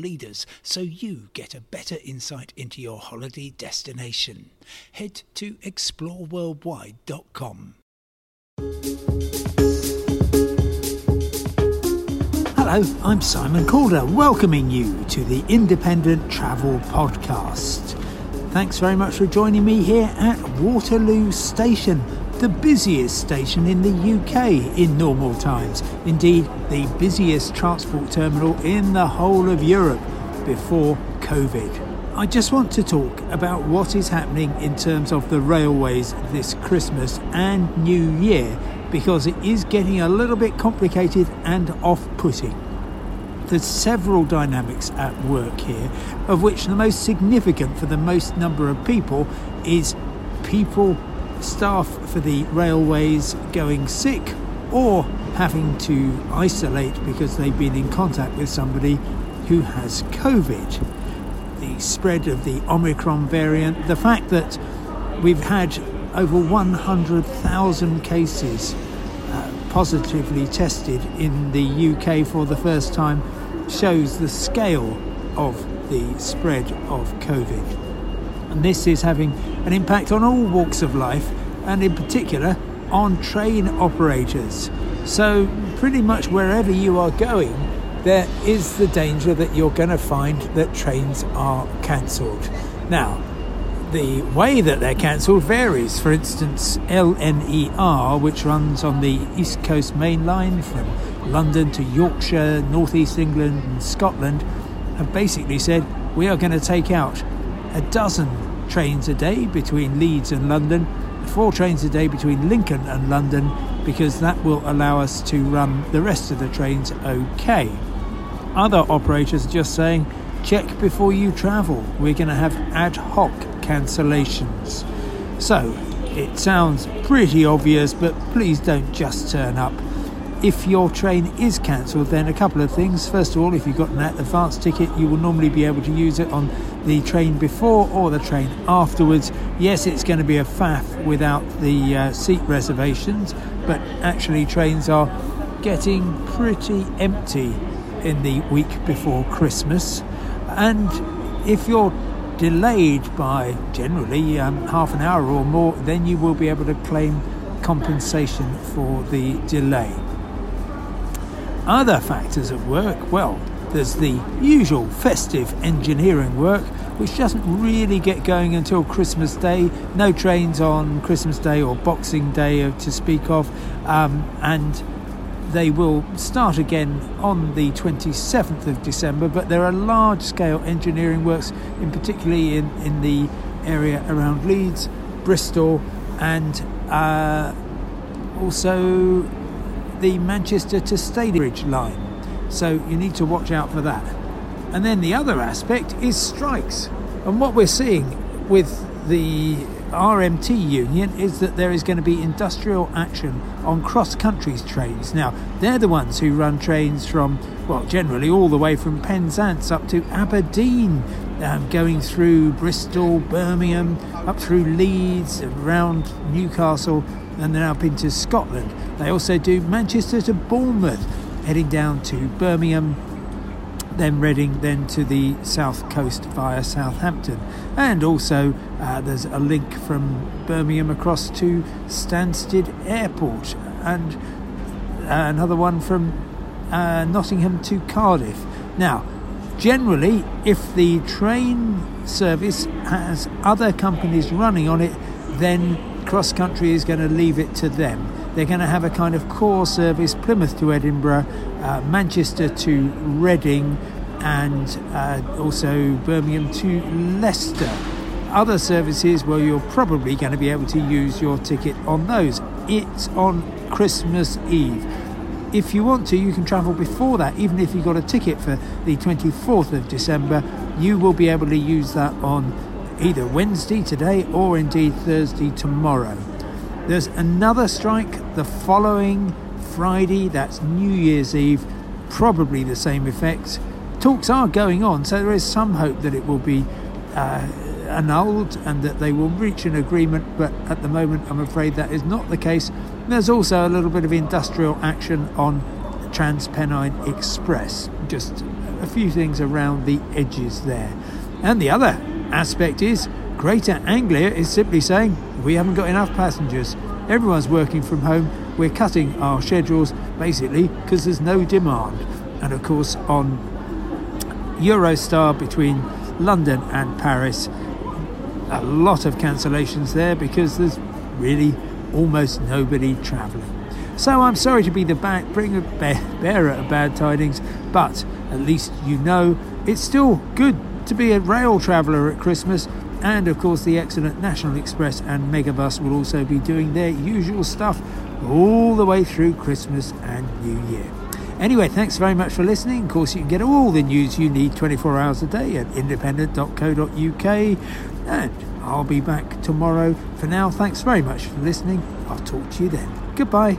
leaders so you get a better insight into your holiday destination. Head to exploreworldwide.com. Hello, I'm Simon Calder, welcoming you to the Independent Travel Podcast. Thanks very much for joining me here at Waterloo Station, the busiest station in the UK in normal times. Indeed, the busiest transport terminal in the whole of Europe before COVID. I just want to talk about what is happening in terms of the railways this Christmas and New Year because it is getting a little bit complicated and off putting. There's several dynamics at work here, of which the most significant for the most number of people is people, staff for the railways going sick or having to isolate because they've been in contact with somebody who has COVID. The spread of the Omicron variant, the fact that we've had over 100,000 cases uh, positively tested in the UK for the first time shows the scale of the spread of COVID. And this is having an impact on all walks of life and, in particular, on train operators. So, pretty much wherever you are going, there is the danger that you're going to find that trains are cancelled. Now, the way that they're cancelled varies. For instance, LNER, which runs on the East Coast Main Line from London to Yorkshire, North East England, and Scotland, have basically said we are going to take out a dozen trains a day between Leeds and London, four trains a day between Lincoln and London, because that will allow us to run the rest of the trains okay. Other operators are just saying check before you travel. We're going to have ad hoc cancellations. So it sounds pretty obvious, but please don't just turn up. If your train is cancelled, then a couple of things. First of all, if you've got an advance ticket, you will normally be able to use it on the train before or the train afterwards. Yes, it's going to be a faff without the uh, seat reservations, but actually, trains are getting pretty empty in the week before Christmas. And if you're delayed by generally um, half an hour or more, then you will be able to claim compensation for the delay. Other factors at work, well, there's the usual festive engineering work, which doesn't really get going until Christmas Day. No trains on Christmas Day or Boxing Day to speak of, um, and they will start again on the 27th of December. But there are large scale engineering works, in particularly in, in the area around Leeds, Bristol, and uh, also the Manchester to Stalybridge line. So you need to watch out for that. And then the other aspect is strikes. And what we're seeing with the RMT union is that there is going to be industrial action on cross country trains. Now, they're the ones who run trains from, well, generally all the way from Penzance up to Aberdeen, um, going through Bristol, Birmingham, up through Leeds, around Newcastle, and then up into Scotland. They also do Manchester to Bournemouth, heading down to Birmingham, then Reading, then to the south coast via Southampton. And also, uh, there's a link from Birmingham across to Stansted Airport, and uh, another one from uh, Nottingham to Cardiff. Now, generally, if the train service has other companies running on it, then cross country is going to leave it to them. They're going to have a kind of core service Plymouth to Edinburgh, uh, Manchester to Reading, and uh, also Birmingham to Leicester. Other services, well, you're probably going to be able to use your ticket on those. It's on Christmas Eve. if you want to, you can travel before that. Even if you got a ticket for the 24th of December, you will be able to use that on either Wednesday today or indeed Thursday tomorrow. There's another strike the following Friday, that's New Year's Eve, probably the same effect. Talks are going on, so there is some hope that it will be uh, annulled and that they will reach an agreement, but at the moment, I'm afraid that is not the case. There's also a little bit of industrial action on Transpennine Express, just a few things around the edges there. And the other aspect is Greater Anglia is simply saying we haven't got enough passengers. Everyone's working from home. We're cutting our schedules basically because there's no demand. And of course, on Eurostar between London and Paris, a lot of cancellations there because there's really almost nobody travelling. So I'm sorry to be the bad, bringer, bearer of bad tidings, but at least you know it's still good to be a rail traveller at Christmas. And of course, the excellent National Express and Megabus will also be doing their usual stuff all the way through Christmas and New Year. Anyway, thanks very much for listening. Of course, you can get all the news you need 24 hours a day at independent.co.uk. And I'll be back tomorrow. For now, thanks very much for listening. I'll talk to you then. Goodbye.